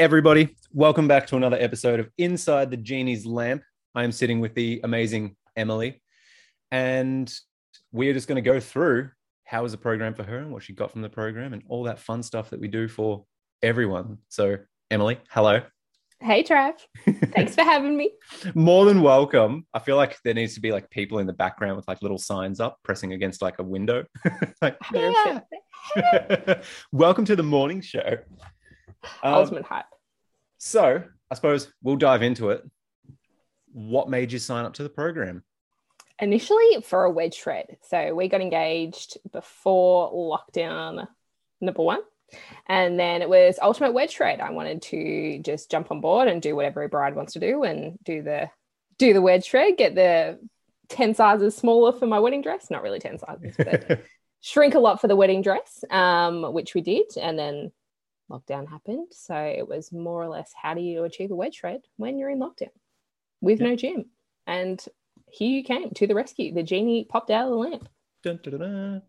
Everybody, welcome back to another episode of Inside the Genie's Lamp. I am sitting with the amazing Emmalee, and we are just going to go through how was the program for her and what she got from the program and all that fun stuff that we do for everyone. So, Emmalee, hello. Hey, Trav. Thanks for having me. More than welcome. I feel like there needs to be like people in the background with like little signs up pressing against like a window. like, yeah. Uh, welcome to the morning show. Um, Ultimate hype. So, I suppose we'll dive into it. What made you sign up to the program? Initially, for a wedge shred. So, we got engaged before lockdown number one. And then it was ultimate wedge shred. I wanted to just jump on board and do whatever a bride wants to do and do the do the wedge shred, get the 10 sizes smaller for my wedding dress. Not really 10 sizes, but shrink a lot for the wedding dress, um, which we did. And then lockdown happened. So it was more or less how do you achieve a wedge shred when you're in lockdown with no gym? And here you came to the rescue. The genie popped out of the lamp. Dun, dun, dun,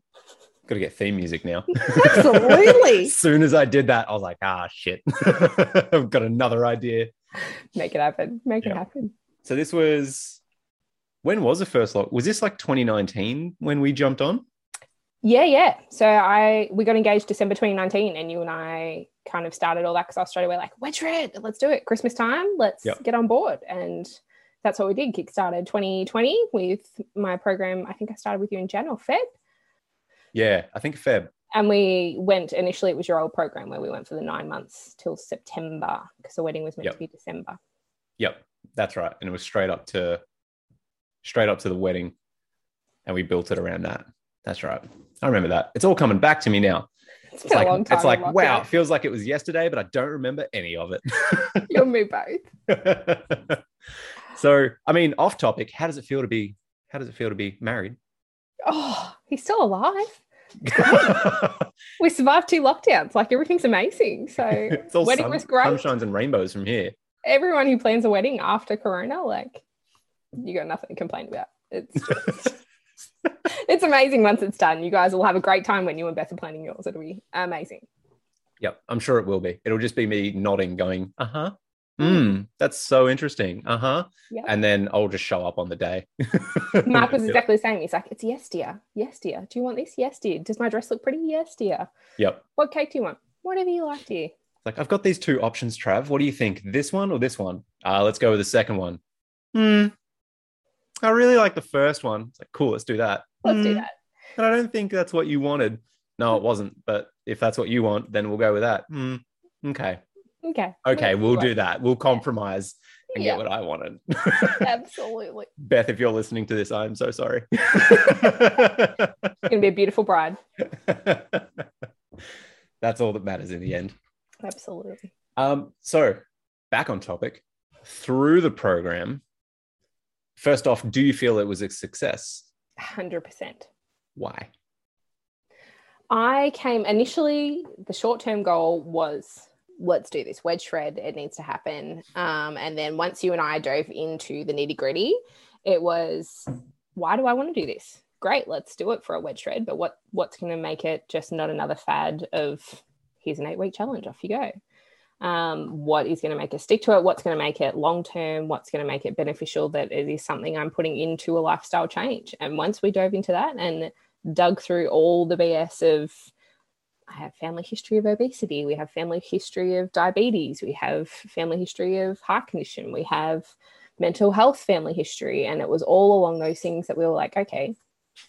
Got to get theme music now. Absolutely. as soon as I did that, I was like, ah, shit. I've got another idea. Make it happen. Make yeah. it happen. So this was, when was the first lock? Was this like 2019 when we jumped on? Yeah, yeah. So I we got engaged December 2019, and you and I kind of started all that because I was straight away like, shred, let's do it. Christmas time, let's yep. get on board. And that's what we did. Kickstarted 2020 with my program. I think I started with you in Jan or Feb. Yeah, I think Feb. And we went initially. It was your old program where we went for the nine months till September because the wedding was meant yep. to be December. Yep, that's right. And it was straight up to straight up to the wedding, and we built it around that. That's right. I remember that. It's all coming back to me now. It's, it's like, it's like wow, it feels like it was yesterday, but I don't remember any of it. you and me both. so, I mean, off topic, how does it feel to be how does it feel to be married? Oh, he's still alive. we survived two lockdowns. Like everything's amazing. So it's all wedding sun, was great. Sunshines and rainbows from here. Everyone who plans a wedding after Corona, like you got nothing to complain about. It's just it's amazing once it's done. You guys will have a great time when you and Beth are planning yours. It'll be amazing. Yep, I'm sure it will be. It'll just be me nodding, going, uh huh. Mm, that's so interesting. Uh huh. Yep. And then I'll just show up on the day. Mark was exactly the same. He's like, it's yes, dear. Yes, dear. Do you want this? Yes, dear. Does my dress look pretty? Yes, dear. Yep. What cake do you want? Whatever you like, dear. Like, I've got these two options, Trav. What do you think? This one or this one? Uh, let's go with the second one. Hmm. I really like the first one. It's like, cool, let's do that. Let's mm, do hmm. that. But I don't think that's what you wanted. No, it wasn't. But if that's what you want, then we'll go with that. Mm, okay. Okay. Okay, we'll do that. We'll compromise and yeah. get what I wanted. Absolutely. Beth, if you're listening to this, I'm so sorry. it's gonna be a beautiful bride. That's all that matters in the end. Absolutely. Um, so back on topic. Through the program, first off, do you feel it was a success? 100%. Why? I came initially, the short term goal was let's do this wedge shred, it needs to happen. Um, and then once you and I dove into the nitty gritty, it was why do I want to do this? Great, let's do it for a wedge shred. But what what's going to make it just not another fad of here's an eight week challenge, off you go um, what is going to make us stick to it, what's going to make it long term, what's going to make it beneficial, that it is something I'm putting into a lifestyle change. And once we dove into that and dug through all the BS of, I have family history of obesity, we have family history of diabetes, we have family history of heart condition, we have mental health family history. And it was all along those things that we were like, okay,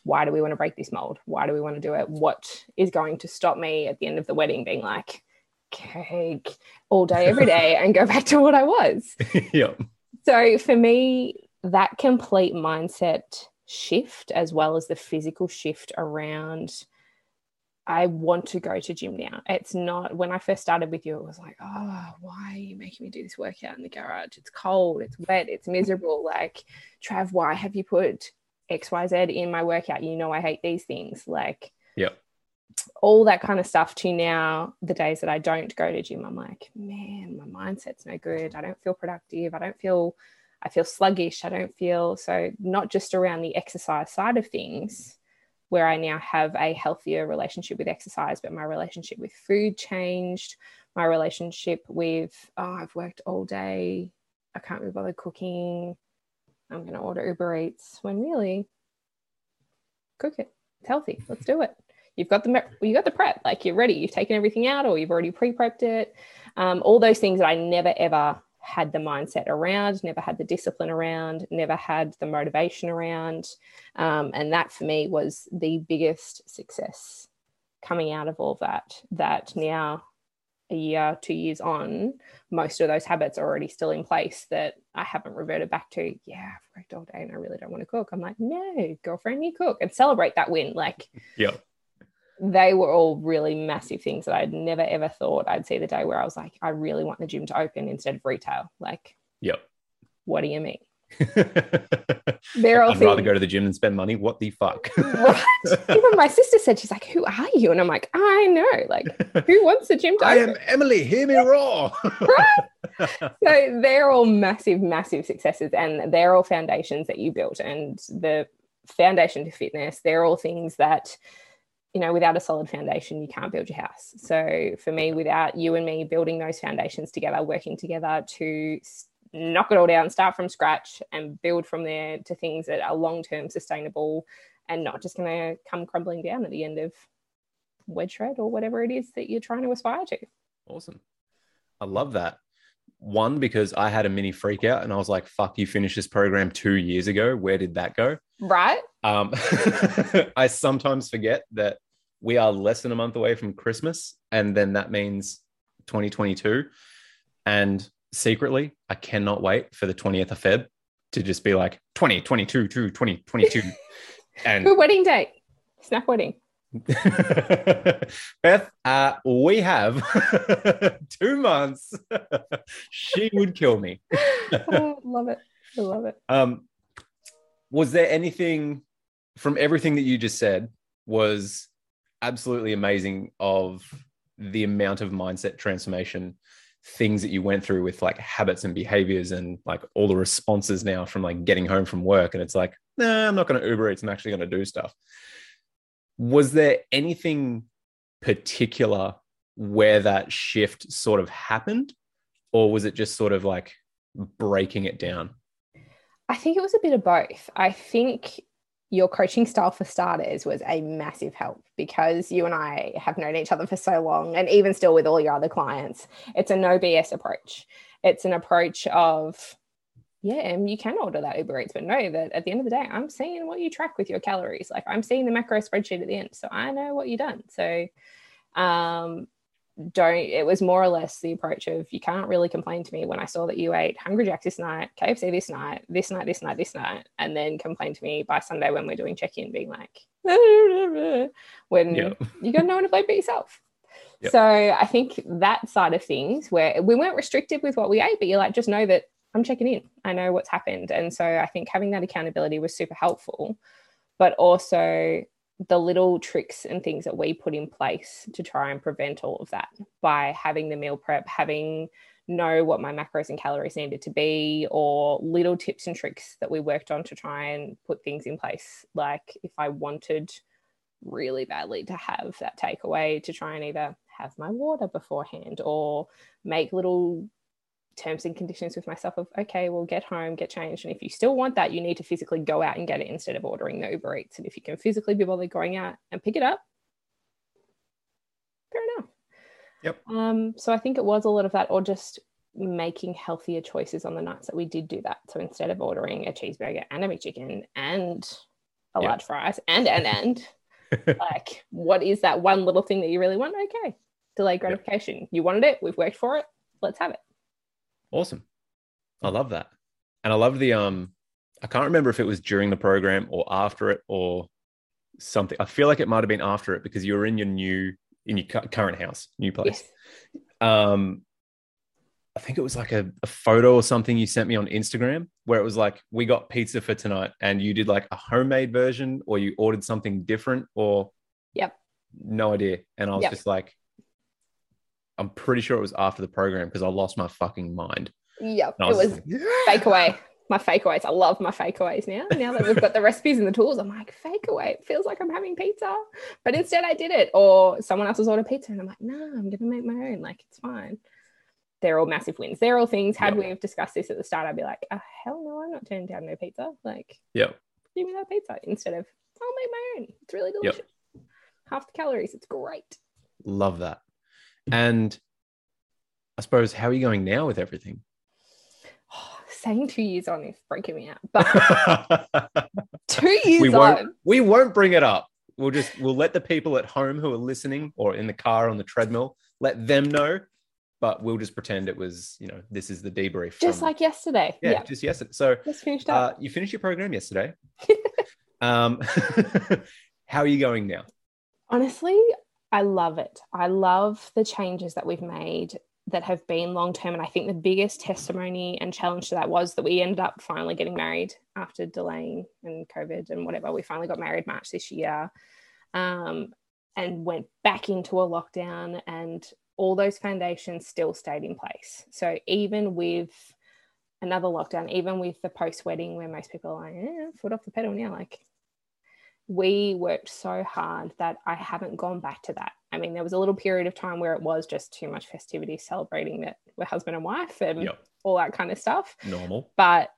why do we want to break this mold? Why do we want to do it? What is going to stop me at the end of the wedding being like, cake all day, every day, and go back to what I was. yeah. So for me, that complete mindset shift, as well as the physical shift around, I want to go to gym now. It's not when I first started with you, it was like, oh, why are you making me do this workout in the garage? It's cold, it's wet, it's miserable. Like, Trav, why have you put XYZ in my workout? You know, I hate these things. Like, yeah all that kind of stuff to now the days that I don't go to gym, I'm like, man, my mindset's no good. I don't feel productive. I don't feel, I feel sluggish. I don't feel so, not just around the exercise side of things, where I now have a healthier relationship with exercise, but my relationship with food changed. my relationship with oh I've worked all day, I can't be bothered cooking. I'm going to order Uber Eats when really cook it. It's healthy. Let's do it. You've got the you got the prep, like you're ready. You've taken everything out, or you've already pre-prepped it. Um, all those things that I never ever had the mindset around, never had the discipline around, never had the motivation around, um, and that for me was the biggest success coming out of all that. That now a year, two years on, most of those habits are already still in place that I haven't reverted back to. Yeah, I've worked all day and I really don't want to cook. I'm like, no, girlfriend, you cook and celebrate that win. Like, yeah, they were all really massive things that I'd never ever thought I'd see the day where I was like, I really want the gym to open instead of retail. Like, yep. What do you mean? They're all I'd rather go to the gym than spend money. What the fuck? right? Even my sister said, she's like, Who are you? And I'm like, I know. Like, who wants the gym to I am Emmalee, hear me roar. right? So they're all massive, massive successes and they're all foundations that you built. And the foundation to fitness, they're all things that you know, without a solid foundation, you can't build your house. So for me, without you and me building those foundations together, working together to knock it all down, start from scratch, and build from there to things that are long term sustainable and not just going to come crumbling down at the end of wedge shred or whatever it is that you're trying to aspire to. Awesome. I love that. One, because I had a mini freak out and I was like, fuck, you finished this program two years ago. Where did that go? Right. Um, I sometimes forget that we are less than a month away from Christmas. And then that means 2022. And secretly, I cannot wait for the 20th of Feb to just be like 20, 22, 2, 20, 22. and Good wedding date. Snap wedding. Beth, uh, we have two months. she would kill me. oh, love it. I love it. Um, was there anything from everything that you just said was absolutely amazing of the amount of mindset transformation things that you went through with like habits and behaviors and like all the responses now from like getting home from work. And it's like nah i'm not going to uber eats. I'm actually going to do stuff. Was there anything particular where that shift sort of happened? Or was it just sort of like breaking it down? I think it was a bit of both. I think your coaching style for starters was a massive help because you and I have known each other for so long, and even still with all your other clients, it's a no BS approach. It's an approach of, yeah, you can order that Uber Eats, but know that at the end of the day, I'm seeing what you track with your calories. Like I'm seeing the macro spreadsheet at the end, so I know what you've done. So, um, don't it was more or less the approach of you can't really complain to me when I saw that you ate Hungry Jacks this night, KFC this night, this night, this night, this night, and then complain to me by Sunday when we're doing check-in being like when yep. you got no one to blame but yourself. Yep. So I think that side of things where we weren't restricted with what we ate, but you're like, just know that I'm checking in. I know what's happened. And so I think having that accountability was super helpful. But also the little tricks and things that we put in place to try and prevent all of that by having the meal prep, having know what my macros and calories needed to be, or little tips and tricks that we worked on to try and put things in place. Like if I wanted really badly to have that takeaway, to try and either have my water beforehand or make little terms and conditions with myself of okay we'll get home get changed. And if you still want that you need to physically go out and get it instead of ordering the uber eats. And if you can physically be bothered going out and pick it up fair enough. Yep. Um so i think it was a lot of that or just making healthier choices on the nights that we did do that. So instead of ordering a cheeseburger and a chicken and a yep. large fries and and and like what is that one little thing that you really want? Okay delay gratification. Yep. you wanted it. We've worked for it. Let's have it Awesome. I love that. And I love the um I can't remember if it was during the program or after it or something. I feel like it might have been after it because you were in your new in your current house, new place. Yes. Um I think it was like a, a photo or something you sent me on Instagram where it was like, we got pizza for tonight, and you did like a homemade version, or you ordered something different, or yep, no idea. And I was yep. just like, I'm pretty sure it was after the program because I lost my fucking mind. Yep, was it was like, fake away. my fakeaways. I love my fakeaways now. Now that we've got the recipes and the tools, I'm like, fake away. It feels like I'm having pizza. But instead I did it. Or someone else has ordered pizza and I'm like, no, I'm gonna make my own. Like it's fine. They're all massive wins. They're all things. Had Yep. we have discussed this at the start, I'd be like, oh, hell no, I'm not turning down no pizza. Like, Yep. give me that pizza instead of I'll make my own. It's really Yep. delicious. Half the calories. It's great. Love that. And I suppose how are you going now with everything? saying two years on is breaking me out. But two years we won't on. we won't bring it up. We'll just we'll let the people at home who are listening or in the car on the treadmill let them know. But we'll just pretend it was, you know, this is the debrief. Just from- like yesterday. yeah, Yeah. just yesterday. So Just finished uh, you finished your program yesterday. um, how are you going now? Honestly, I love it. I love the changes that we've made that have been long term. And I think the biggest testimony and challenge to that was that we ended up finally getting married after delaying and COVID and whatever. We finally got married March this year um, and went back into a lockdown, and all those foundations still stayed in place. So even with another lockdown, even with the post wedding where most people are like, eh, foot off the pedal now, like we worked so hard that I haven't gone back to that. I mean, there was a little period of time where it was just too much festivity celebrating that we're husband and wife and Yep. all that kind of stuff. Normal. But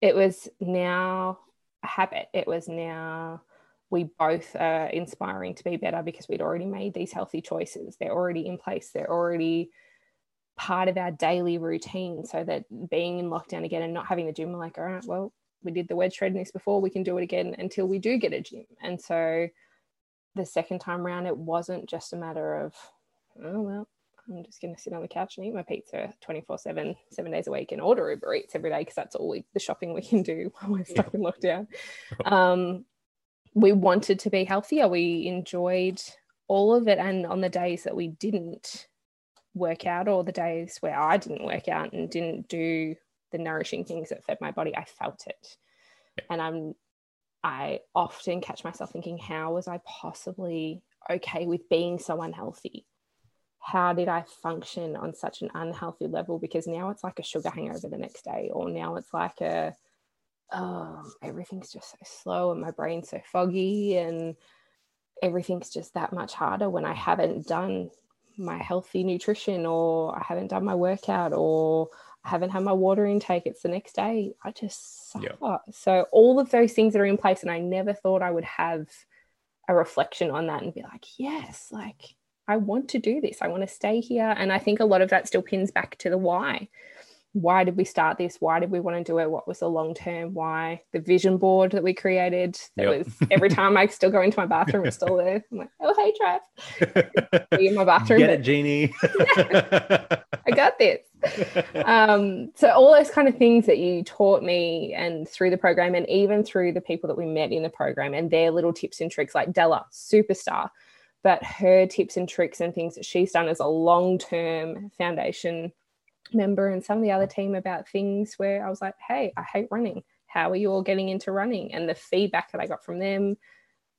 it was now a habit. It was now we both are inspiring to be better because we'd already made these healthy choices. They're already in place. They're already part of our daily routine. So that being in lockdown again and not having the gym, we're like, all right, well, we did the wedge shredding this before. We can do it again until we do get a gym. And so the second time around, it wasn't just a matter of, oh, well, I'm just going to sit on the couch and eat my pizza 24 7, seven days a week and order Uber Eats every day because that's all we, the shopping we can do while we're stuck in lockdown. Um, we wanted to be healthier. We enjoyed all of it. And on the days that we didn't work out, or the days where I didn't work out and didn't do the nourishing things that fed my body, I felt it. Yeah. And I'm, I often catch myself thinking, how was I possibly okay with being so unhealthy? How did I function on such an unhealthy level? Because now it's like a sugar hangover the next day, or now it's like a, oh, everything's just so slow and my brain's so foggy and everything's just that much harder when I haven't done my healthy nutrition or I haven't done my workout or haven't had my water intake. It's the next day. I just suffer. So all of those things that are in place, and I never thought I would have a reflection on that and be like, yes, like I want to do this. I want to stay here. And I think a lot of that still pins back to the why. Why did we start this? Why did we want to do it? What was the long term? Why the vision board that we created? That Yep. was every time I still go into my bathroom, it's still there. I'm like, oh hey Trav, are you in my bathroom? Get But it, Jeannie. I got this. um, so all those kind of things that you taught me and through the program and even through the people that we met in the program and their little tips and tricks like della superstar but her tips and tricks and things that she's done as a long-term foundation member and some of the other team about things where i was like hey i hate running how are you all getting into running and the feedback that i got from them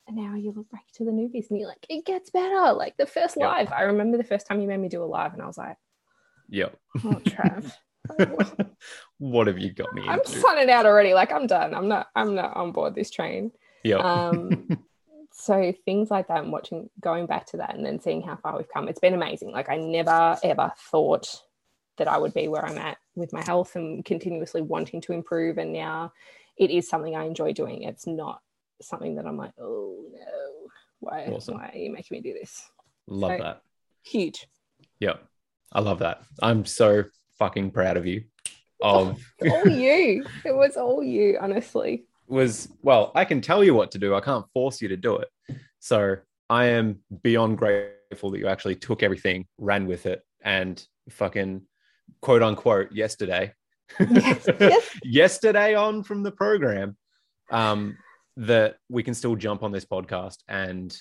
and now you look back to the newbies and you're like it gets better like the first Yeah. live i remember the first time you made me do a live and i was like yep. oh trav what have you got me I'm into? signing out already. Like I'm done. I'm not. I'm not on board this train. Yep. Um, so things like that, and watching, going back to that, and then seeing how far we've come. It's been amazing. Like I never ever thought that I would be where I'm at with my health and continuously wanting to improve. And now it is something I enjoy doing. It's not something that I'm like, oh no, why? Awesome. Why are you making me do this? love so- that. Huge. Yep. I love that. I'm so fucking proud of you. Of all you. It was all you. Honestly. was well, I can tell you what to do. I can't force you to do it. So I am beyond grateful that you actually took everything, ran with it, and fucking quote unquote yesterday. Yes, yes. yesterday on from the program, um, that we can still jump on this podcast and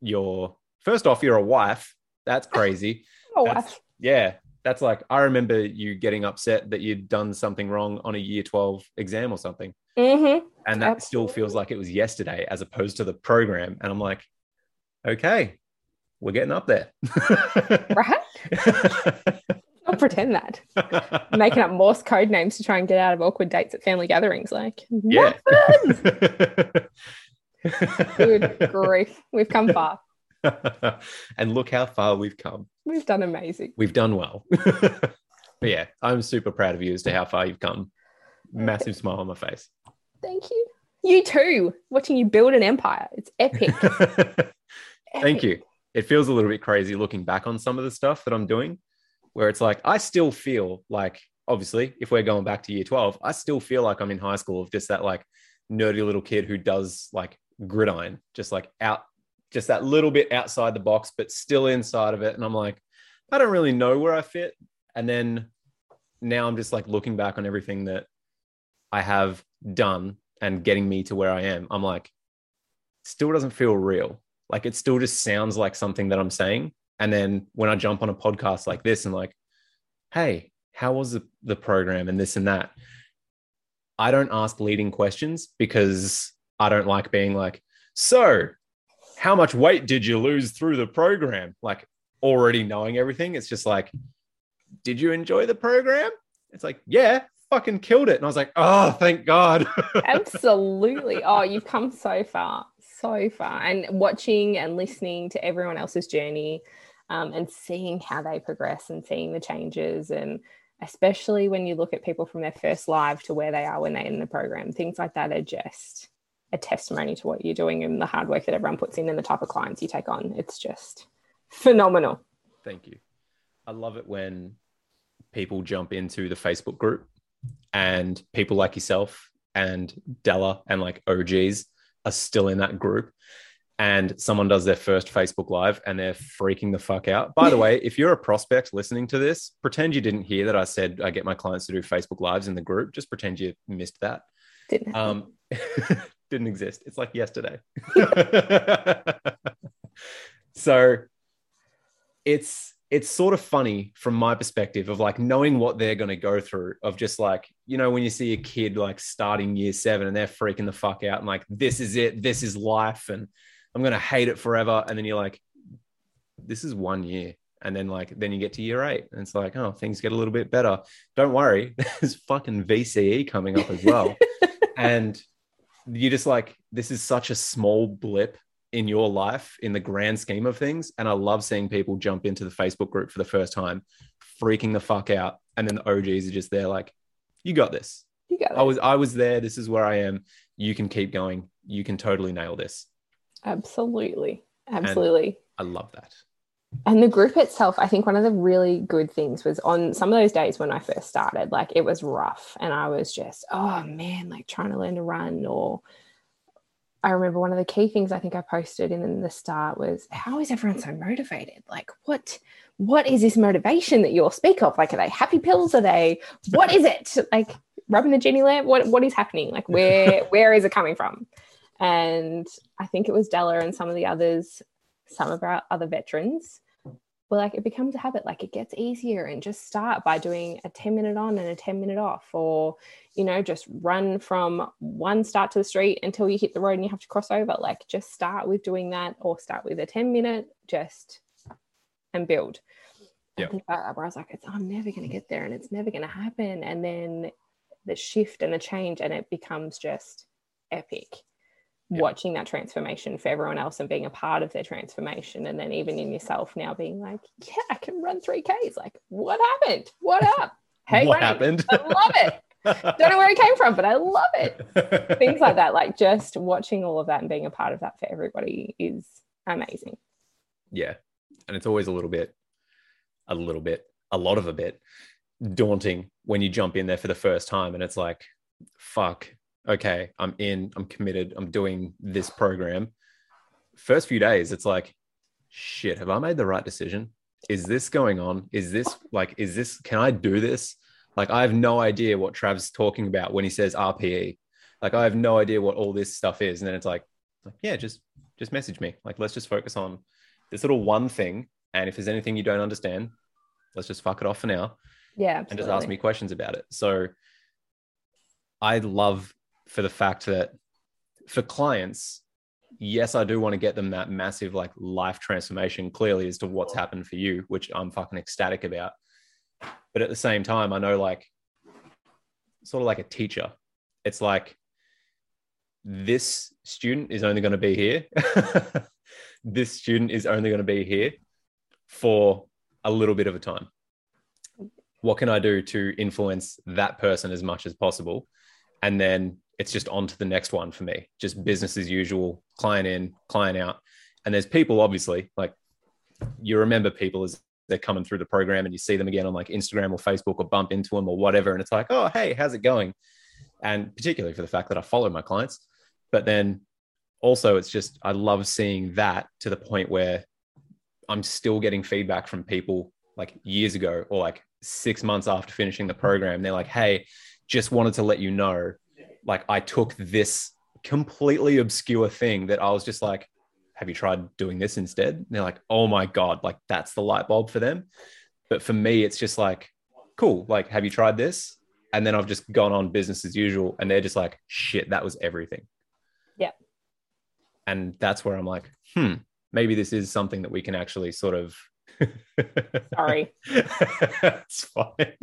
you're first off, you're a wife. That's crazy. Oh, That's- yeah. That's like I remember you getting upset that you'd done something wrong on a year 12 exam or something mm-hmm. and that still feels like it was yesterday as opposed to the program and i'm like okay we're getting up there Right? Not pretend that. Making up Morse code names to try and get out of awkward dates at family gatherings. Like, yeah. good grief. We've come far. and look how far we've come. We've done amazing. We've done well. but yeah, I'm super proud of you as to how far you've come. Massive smile on my face. Thank you. You too. Watching you build an empire. It's epic. Thank you. It feels a little bit crazy looking back on some of the stuff that I'm doing, where it's like, I still feel like, obviously, if we're going back to year 12, I still feel like I'm in high school of just that like nerdy little kid who does like gridiron, just like out, just that little bit outside the box, but still inside of it. And I'm like, I don't really know where I fit. And then now I'm just like looking back on everything that I have done and getting me to where I am. I'm like, still doesn't feel real. Like it still just sounds like something that I'm saying. And then when I jump on a podcast like this and like, hey, how was the, the program and this and that? I don't ask leading questions because I don't like being like, so how much weight did you lose through the program? Like already knowing everything. It's just like, did you enjoy the program? It's like, yeah, fucking killed it. And I was like, oh, thank God. Absolutely. Oh, you've come so far so far and watching and listening to everyone else's journey um, and seeing how they progress and seeing the changes and especially when you look at people from their first live to where they are when they're in the program things like that are just a testimony to what you're doing and the hard work that everyone puts in and the type of clients you take on. It's just phenomenal. Thank you. I love it when people jump into the facebook group and people like yourself and della and like og's are still in that group and someone does their first Facebook Live and they're freaking the fuck out. By the way, if you're a prospect listening to this, pretend you didn't hear that I said I get my clients to do Facebook Lives in the group. Just pretend you missed that. Didn't um, didn't exist. It's like yesterday. so it's it's sort of funny from my perspective of like knowing what they're going to go through of just like you know when you see a kid like starting year seven and they're freaking the fuck out and like this is it this is life and i'm going to hate it forever and then you're like this is one year and then like then you get to year eight and it's like oh things get a little bit better don't worry there's fucking vce coming up as well and you just like this is such a small blip in your life in the grand scheme of things. And I love seeing people jump into the Facebook group for the first time, freaking the fuck out. And then the OGs are just there like, you got this. You got it. I was I was there. This is where I am. You can keep going. You can totally nail this. Absolutely. Absolutely. And I love that. And the group itself, I think one of the really good things was on some of those days when I first started, like it was rough and I was just, oh man, like trying to learn to run or I remember one of the key things I think I posted in the start was how is everyone so motivated? Like what what is this motivation that you all speak of? Like are they happy pills? Are they what is it? Like rubbing the genie lamp? What what is happening? Like where where is it coming from? And I think it was Della and some of the others, some of our other veterans but like it becomes a habit like it gets easier and just start by doing a 10 minute on and a 10 minute off or you know just run from one start to the street until you hit the road and you have to cross over. Like just start with doing that or start with a 10 minute just and build. Yeah. where i was like i'm never going to get there and it's never going to happen. And then the shift and the change and it becomes just epic yeah. watching that transformation for everyone else and being a part of their transformation and then even in yourself now being like yeah i can run 3ks like what happened? What up? Hey what happened? I love it. Don't know where it came from but i love it. Things like that like just watching all of that and being a part of that for everybody is amazing. Yeah. And it's always a little bit a little bit a lot of a bit daunting when you jump in there for the first time and it's like fuck okay, I'm in, I'm committed, I'm doing this program. First few days, it's like, shit, have I made the right decision? Is this going on? Is this like, is this, can I do this? Like, I have no idea what Trav's talking about when he says RPE. Like, I have no idea what all this stuff is. And then it's like, like yeah, just, just message me. Like, let's just focus on this little one thing. And if there's anything you don't understand, let's just fuck it off for now. Yeah. Absolutely. And just ask me questions about it. So I love for the fact that for clients, yes, I do want to get them that massive like life transformation clearly as to what's happened for you, which I'm fucking ecstatic about. But at the same time, I know like sort of like a teacher. It's like this student is only going to be here. this student is only going to be here for a little bit of a time. What can I do to influence that person as much as possible? And then it's just on to the next one for me, just business as usual, client in, client out. And there's people, obviously, like you remember people as they're coming through the program and you see them again on like Instagram or Facebook or bump into them or whatever. And it's like, oh, hey, how's it going? And particularly for the fact that I follow my clients. But then also, it's just, I love seeing that to the point where I'm still getting feedback from people like years ago or like six months after finishing the program. They're like, hey, just wanted to let you know, like, I took this completely obscure thing that I was just like, have you tried doing this instead? And they're like, oh my God, like that's the light bulb for them. But for me, it's just like, cool, like, have you tried this? And then I've just gone on business as usual. And they're just like, shit, that was everything. Yeah. And that's where I'm like, hmm, maybe this is something that we can actually sort of. Sorry. it's fine.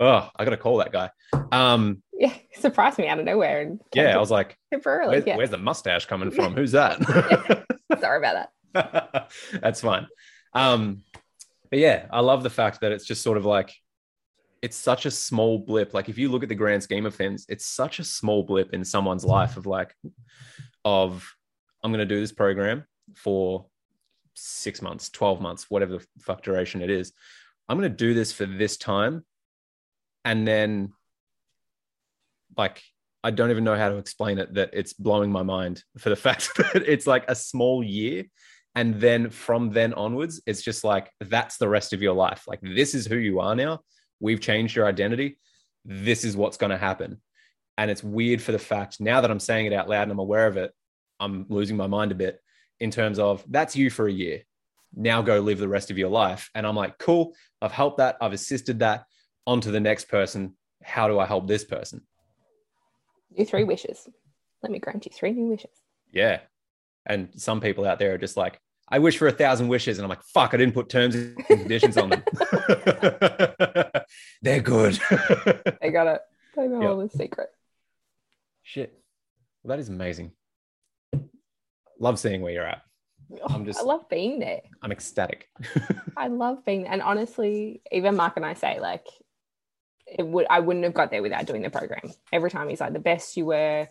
oh, I got to call that guy. Um, yeah, surprised me out of nowhere. And yeah, I was like, temporarily. where's, yeah. where's the mustache coming from? Who's that? Sorry about that. That's fine. Um, but yeah, I love the fact that it's just sort of like it's such a small blip. Like if you look at the grand scheme of things, it's such a small blip in someone's life of like, of I'm going to do this program for six months, 12 months, whatever the fuck duration it is. I'm going to do this for this time. And then like I don't even know how to explain it that it's blowing my mind for the fact that it's like a small year. And then from then onwards, it's just like that's the rest of your life. Like this is who you are now. We've changed your identity. This is what's going to happen. And it's weird for the fact now that I'm saying it out loud and I'm aware of it, I'm losing my mind a bit in terms of that's you for a year. Now go live the rest of your life. And I'm like, cool, I've helped that. I've assisted that. On to the next person. How do I help this person? Your three wishes. Let me grant you three new wishes. Yeah. And some people out there are just like, I wish for a thousand wishes. And I'm like, fuck, I didn't put terms and conditions on them. They're good. they got it. They know yep. all the secret. Shit. Well, that is amazing. Love seeing where you're at. Oh, I'm just I love being there. I'm ecstatic. I love being there. And honestly, even Mark and I say, like, it would I wouldn't have got there without doing the program. Every time he's like, the best you were,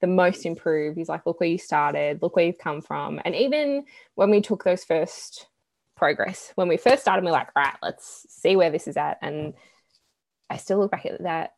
the most improved. He's like, look where you started, look where you've come from. And even when we took those first progress, when we first started, we are like, right, let's see where this is at. And I still look back at that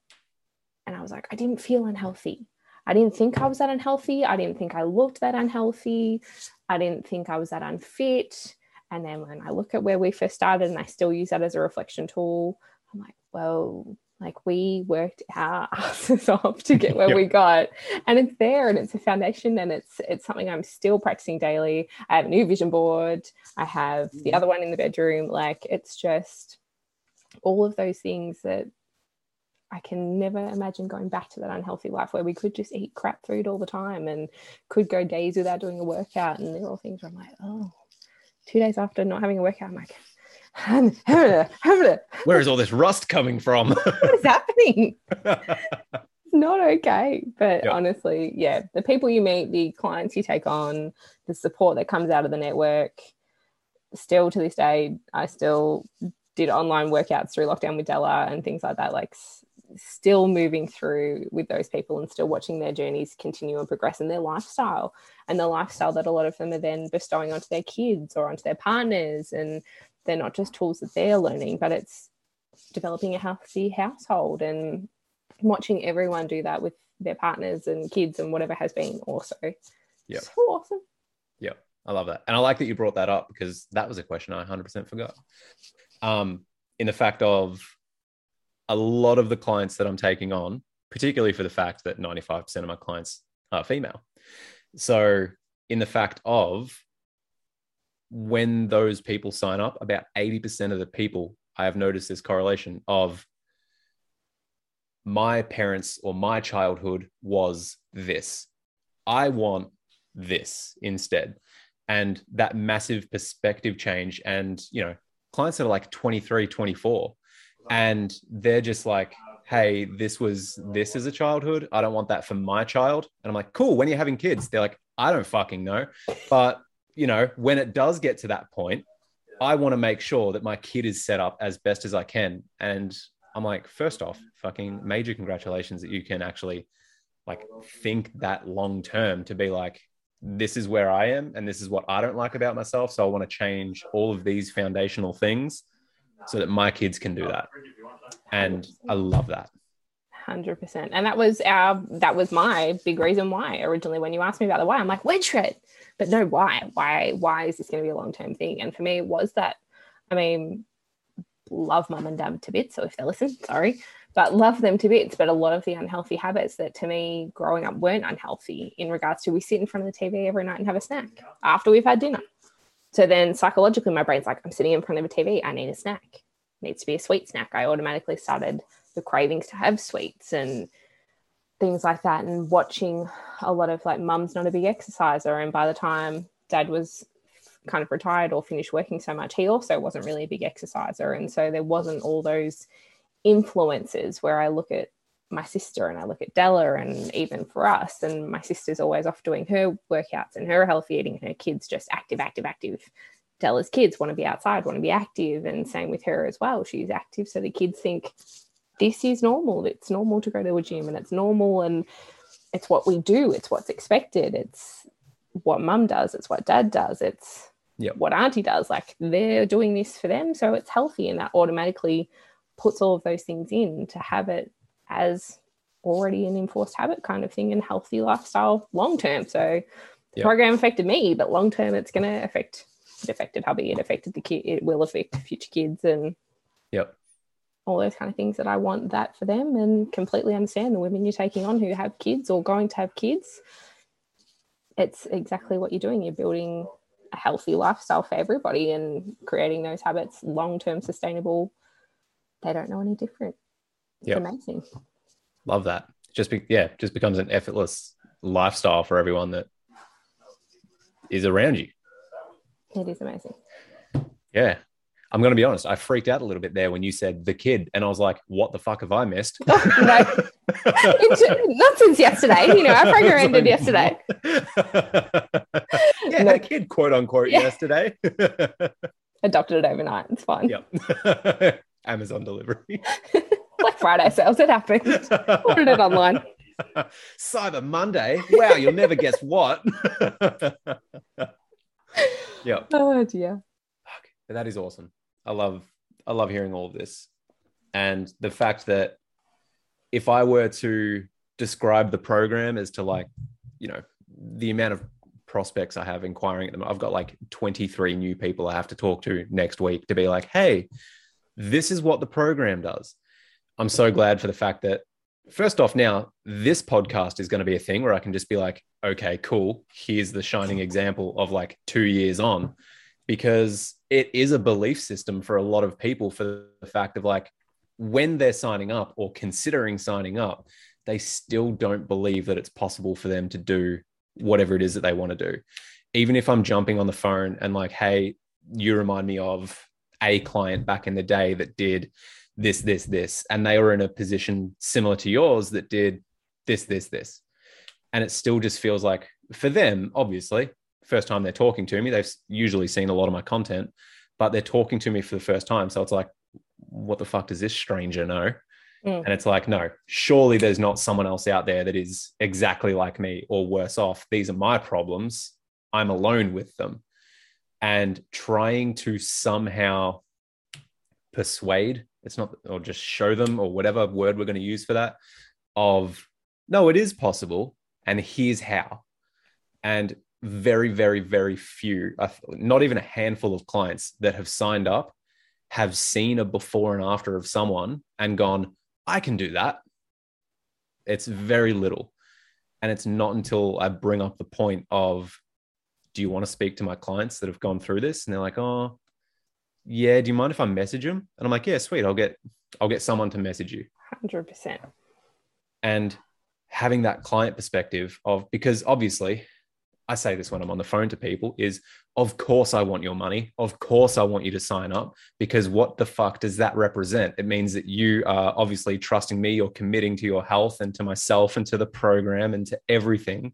and I was like, I didn't feel unhealthy. I didn't think I was that unhealthy. I didn't think I looked that unhealthy. I didn't think I was that unfit. And then when I look at where we first started and I still use that as a reflection tool, I'm like, well, like we worked our asses off to get where yep. we got and it's there and it's a foundation and it's it's something i'm still practicing daily i have a new vision board i have the mm. other one in the bedroom like it's just all of those things that i can never imagine going back to that unhealthy life where we could just eat crap food all the time and could go days without doing a workout and they're all things where i'm like oh two days after not having a workout i'm like where is all this rust coming from? what is happening? not okay. But honestly, yeah, the people you meet, the clients you take on, the support that comes out of the network, still to this day, I still did online workouts through lockdown with Della and things like that. Like, still moving through with those people and still watching their journeys continue and progress in their lifestyle and the lifestyle that a lot of them are then bestowing onto their kids or onto their partners and they're not just tools that they're learning, but it's developing a healthy household and watching everyone do that with their partners and kids and whatever has been also. Yeah. So awesome. Yeah. I love that. And I like that you brought that up because that was a question I 100% forgot. Um, in the fact of a lot of the clients that I'm taking on, particularly for the fact that 95% of my clients are female. So, in the fact of when those people sign up, about 80% of the people I have noticed this correlation of my parents or my childhood was this. I want this instead. And that massive perspective change. And, you know, clients that are like 23, 24, and they're just like hey this was this as a childhood. I don't want that for my child. And i'm like cool when you're having kids they're like i don't fucking know. But you know when it does get to that point i want to make sure that my kid is set up as best as i can. And i'm like first off fucking major congratulations that you can actually like think that long term to be like this is where i am and this is what i don't like about myself. So i want to change all of these foundational things so that my kids can do that. And I love that. 100%. And that was our, that was my big reason why originally when you asked me about the why, I'm like, wedge shred. But no, why? Why, why is this going to be a long term thing? And for me, it was that, I mean, love mum and dad to bits. So if they listen, sorry, but love them to bits. But a lot of the unhealthy habits that to me growing up weren't unhealthy in regards to we sit in front of the TV every night and have a snack after we've had dinner. So then psychologically, my brain's like, I'm sitting in front of a TV, I need a snack. It needs to be a sweet snack. I automatically started the cravings to have sweets and things like that. And watching a lot of like mum's not a big exerciser. And by the time dad was kind of retired or finished working so much, he also wasn't really a big exerciser. And so there wasn't all those influences where I look at my sister and I look at Della and even for us, and my sister's always off doing her workouts and her healthy eating, and her kids just active, active, active. Della's kids want to be outside, want to be active, and same with her as well. She's active, so the kids think this is normal. It's normal to go to a gym, and it's normal, and it's what we do. It's what's expected. It's what mum does. It's what dad does. It's yep. what auntie does. Like they're doing this for them, so it's healthy, and that automatically puts all of those things in to have it as already an enforced habit kind of thing and healthy lifestyle long term. So the yep. program affected me, but long term it's going to affect it affected hubby, it affected the kid, it will affect future kids and yep. all those kind of things that I want that for them and completely understand the women you're taking on who have kids or going to have kids. It's exactly what you're doing. You're building a healthy lifestyle for everybody and creating those habits long term sustainable. They don't know any different. It's amazing. Love that. Just be, yeah, just becomes an effortless lifestyle for everyone that is around you. It is amazing. Yeah. I'm going to be honest. I freaked out a little bit there when you said the kid, and I was like, "What the fuck have I missed?" Oh, no. not since yesterday. You know, our program ended yesterday. yeah, no. kid, quote unquote, yeah. yesterday. Adopted it overnight. It's fine. Yep. Amazon delivery. Black Friday sales. It happened. Ordered it online. Cyber Monday. Wow, you'll never guess what. yeah. Oh dear. But that is awesome. I love I love hearing all of this. And the fact that if I were to describe the program as to like, you know, the amount of prospects I have inquiring at them, I've got like 23 new people I have to talk to next week to be like, hey, this is what the program does. I'm so glad for the fact that, first off, now this podcast is going to be a thing where I can just be like, okay, cool. Here's the shining example of like two years on, because it is a belief system for a lot of people for the fact of like when they're signing up or considering signing up, they still don't believe that it's possible for them to do whatever it is that they want to do. Even if I'm jumping on the phone and like, hey, you remind me of a client back in the day that did this, this, this, and they were in a position similar to yours that did this, this, this. And it still just feels like for them, obviously, first time they're talking to me, they've usually seen a lot of my content, but they're talking to me for the first time. So it's like, what the fuck does this stranger know? Mm. And it's like, no, surely there's not someone else out there that is exactly like me or worse off. These are my problems. I'm alone with them and trying to somehow persuade it's not or just show them or whatever word we're going to use for that of no it is possible and here's how. And very very very few not even a handful of clients that have signed up have seen a before and after of someone and gone i can do that. It's very little. And it's not until i bring up the point of do you want to speak to my clients that have gone through this? And they're like, oh, yeah. Do you mind if I message them? And I'm like, yeah, sweet. I'll get, I'll get someone to message you. Hundred percent. And having that client perspective of because obviously I say this when I'm on the phone to people is of course I want your money. Of course I want you to sign up because what the fuck does that represent? It means that you are obviously trusting me, you're committing to your health and to myself and to the program and to everything.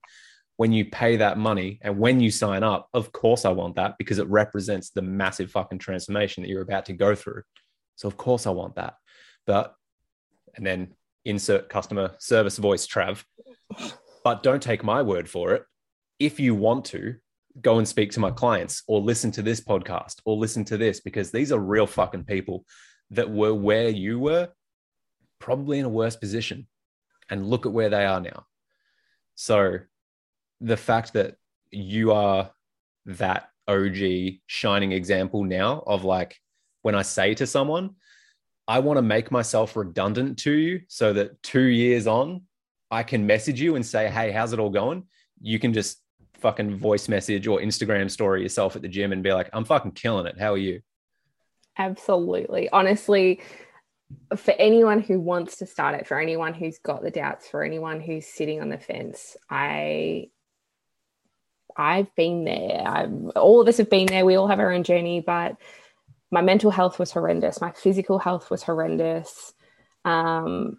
When you pay that money and when you sign up, of course I want that because it represents the massive fucking transformation that you're about to go through. So of course I want that. But and then insert customer service voice Trav. But don't take my word for it if you want to, go and speak to my clients or listen to this podcast or listen to this because these are real fucking people that were where you were, probably in a worse position. And look at where they are now. So the fact that you are that OG shining example now of like when I say to someone, I want to make myself redundant to you so that two years on, I can message you and say, Hey, how's it all going? You can just fucking voice message or Instagram story yourself at the gym and be like, I'm fucking killing it. How are you? Absolutely. Honestly, for anyone who wants to start it, for anyone who's got the doubts, for anyone who's sitting on the fence, I I've been there. I'm, all of us have been there. We all have our own journey, but my mental health was horrendous. My physical health was horrendous. Um,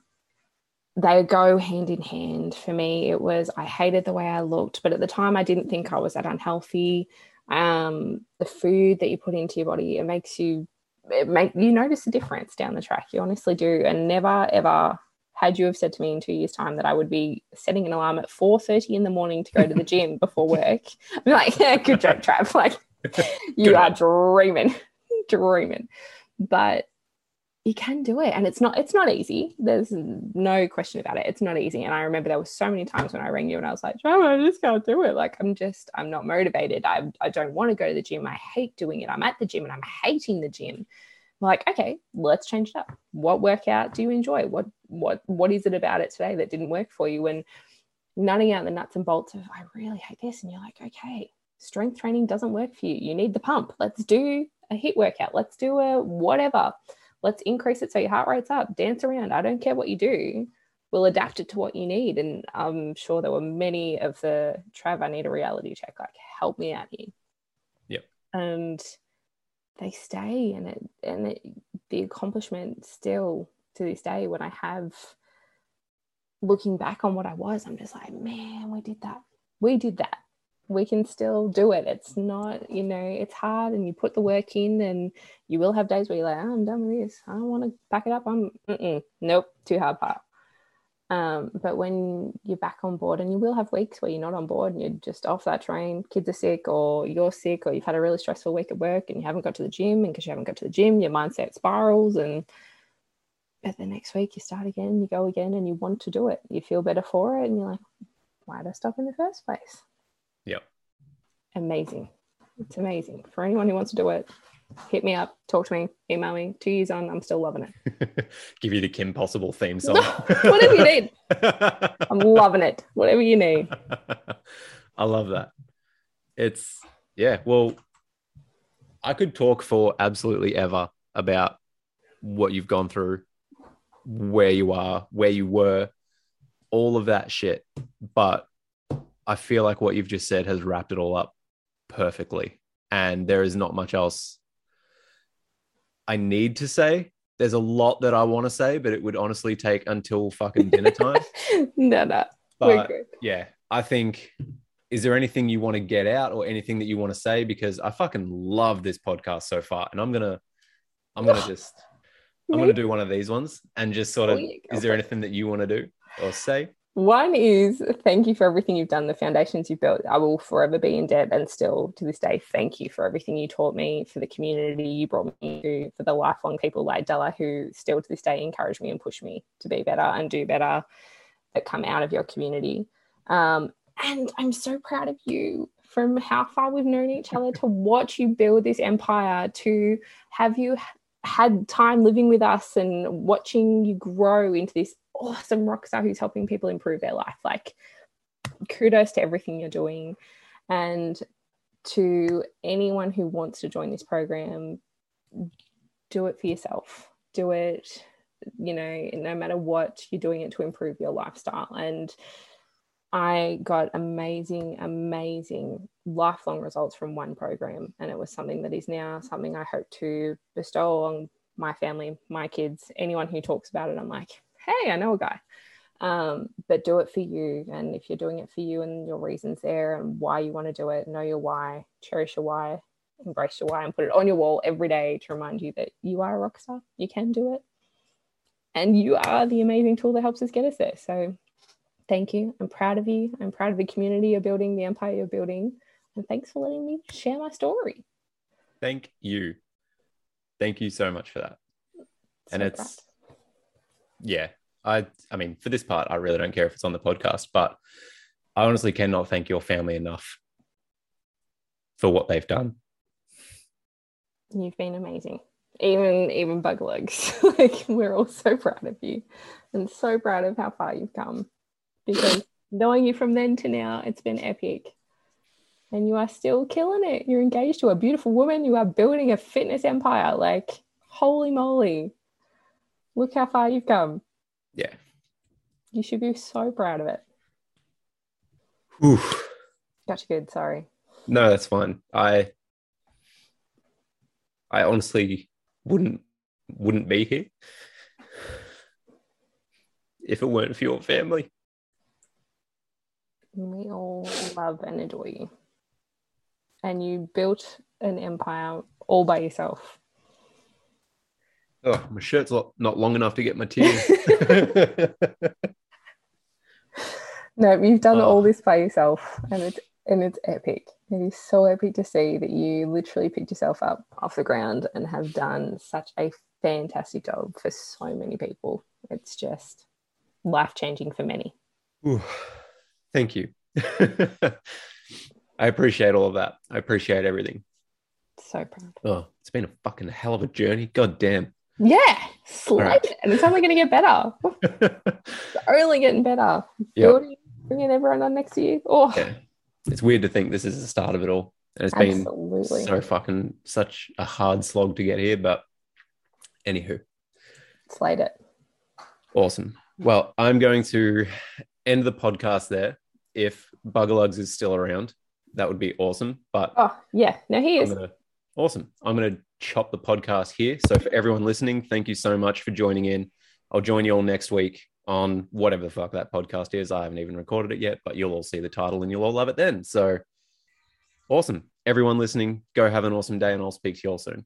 they go hand in hand for me it was i hated the way i looked but at the time i didn't think i was that unhealthy um, the food that you put into your body it makes you it make you notice a difference down the track you honestly do and never ever had you have said to me in two years time that i would be setting an alarm at 4.30 in the morning to go to the gym before work i'm like yeah, good joke trav like you are dreaming dreaming. But you can do it and it's not it's not easy. There's no question about it. It's not easy. And i remember there were so many times when i rang you and i was like oh, i just can't do it. Like i'm just i'm not motivated. I, I don't want to go to the gym. I hate doing it. I'm at the gym and i'm hating the gym I'm like okay let's change it up. What workout do you enjoy? What what what is it about it today that didn't work for you? And nutting out the nuts and bolts of i really hate this and you're like okay strength training doesn't work for you. You need the pump. Let's do a HIIT workout. Let's do a whatever. Let's increase it so your heart rate's up. Dance around. I don't care what you do. We'll adapt it to what you need. And i'm sure there were many of the trav i need a reality check like help me out here. Yep. And they stay and it and it, the accomplishment still to this day when i have looking back on what i was i'm just like man we did that we did that we can still do it. It's not, you know, it's hard and you put the work in and you will have days where you're like, oh, I'm done with this. I don't want to back it up. I'm, nope, too hard part. Um, but when you're back on board and you will have weeks where you're not on board and you're just off that train, kids are sick or you're sick or you've had a really stressful week at work and you haven't got to the gym and because you haven't got to the gym, your mindset spirals and but the next week you start again, you go again and you want to do it. You feel better for it and you're like, why did I stop in the first place? Yep. Amazing. It's amazing. For anyone who wants to do it, hit me up, talk to me, email me. Two years on, I'm still loving it. Give you the Kim Possible theme song. Whatever you need. I'm loving it. Whatever you need. I love that. It's, yeah, well, I could talk for absolutely ever about what you've gone through, where you are, where you were, all of that shit. But I feel like what you've just said has wrapped it all up perfectly. And there is not much else I need to say. There's a lot that I want to say, but it would honestly take until fucking dinner time. no, no. But yeah, I think is there anything you want to get out or anything that you want to say? Because I fucking love this podcast so far. And I'm gonna I'm gonna just I'm gonna do one of these ones and just sort of is there anything that you want to do or say? One is thank you for everything you've done, the foundations you've built. I will forever be in debt and still to this day, thank you for everything you taught me, for the community you brought me to, for the lifelong people like Della who still to this day encourage me and push me to be better and do better that come out of your community. Um, and I'm so proud of you from how far we've known each other to watch you build this empire, to have you had time living with us and watching you grow into this awesome rock star who's helping people improve their life. Like, kudos to everything you're doing. And to anyone who wants to join this program, do it for yourself. Do it, you know, no matter what, you're doing it to improve your lifestyle. And I got amazing, amazing lifelong results from one program. And it was something that is now something I hope to bestow on my family, my kids, anyone who talks about it. I'm like, hey, I know a guy. Um, but do it for you. And if you're doing it for you and your reasons there and why you want to do it, know your why, cherish your why, embrace your why, and put it on your wall every day to remind you that you are a rock star. You can do it. And you are the amazing tool that helps us get us there. So thank you. I'm proud of you. I'm proud of the community you're building, the empire you're building. And thanks for letting me share my story. Thank you. Thank you so much for that. So and it's, proud. Yeah, I, I mean, for this part, I really don't care if it's on the podcast, but I honestly cannot thank your family enough for what they've done. You've been amazing. Even even bug legs. like we're all so proud of you and so proud of how far you've come because knowing you from then to now, it's been epic. And you are still killing it. You're engaged to a beautiful woman. You are building a fitness empire. Like, holy moly. Look how far you've come. Yeah. You should be so proud of it. Oof. Got you good. Sorry. No, that's fine. I I honestly wouldn't wouldn't be here if it weren't for your family. We all love and adore you. And you built an empire all by yourself. Oh, my shirt's not long enough to get my tears. no, you've done oh. all this by yourself, and it's and it's epic. It is so epic to see that you literally picked yourself up off the ground and have done such a fantastic job for so many people. It's just life changing for many. Ooh. Thank you. I appreciate all of that. I appreciate everything. So proud. Oh, it's been a fucking hell of a journey. God damn. Yeah, slide right. it. And it's only going to get better. it's only getting better. Yep. Building, bringing everyone on next to you. Oh, yeah. It's weird to think this is the start of it all. And it's Absolutely. been so fucking such a hard slog to get here. But anywho, slide it. Awesome. Well, I'm going to end the podcast there. If Buggerlugs is still around, that would be awesome. But oh yeah, no, he is. Gonna, awesome. I'm going to chop the podcast here. So for everyone listening, thank you so much for joining in. I'll join you all next week on whatever the fuck that podcast is. I haven't even recorded it yet, but you'll all see the title and you'll all love it then. So awesome. Everyone listening, go have an awesome day and I'll speak to you all soon.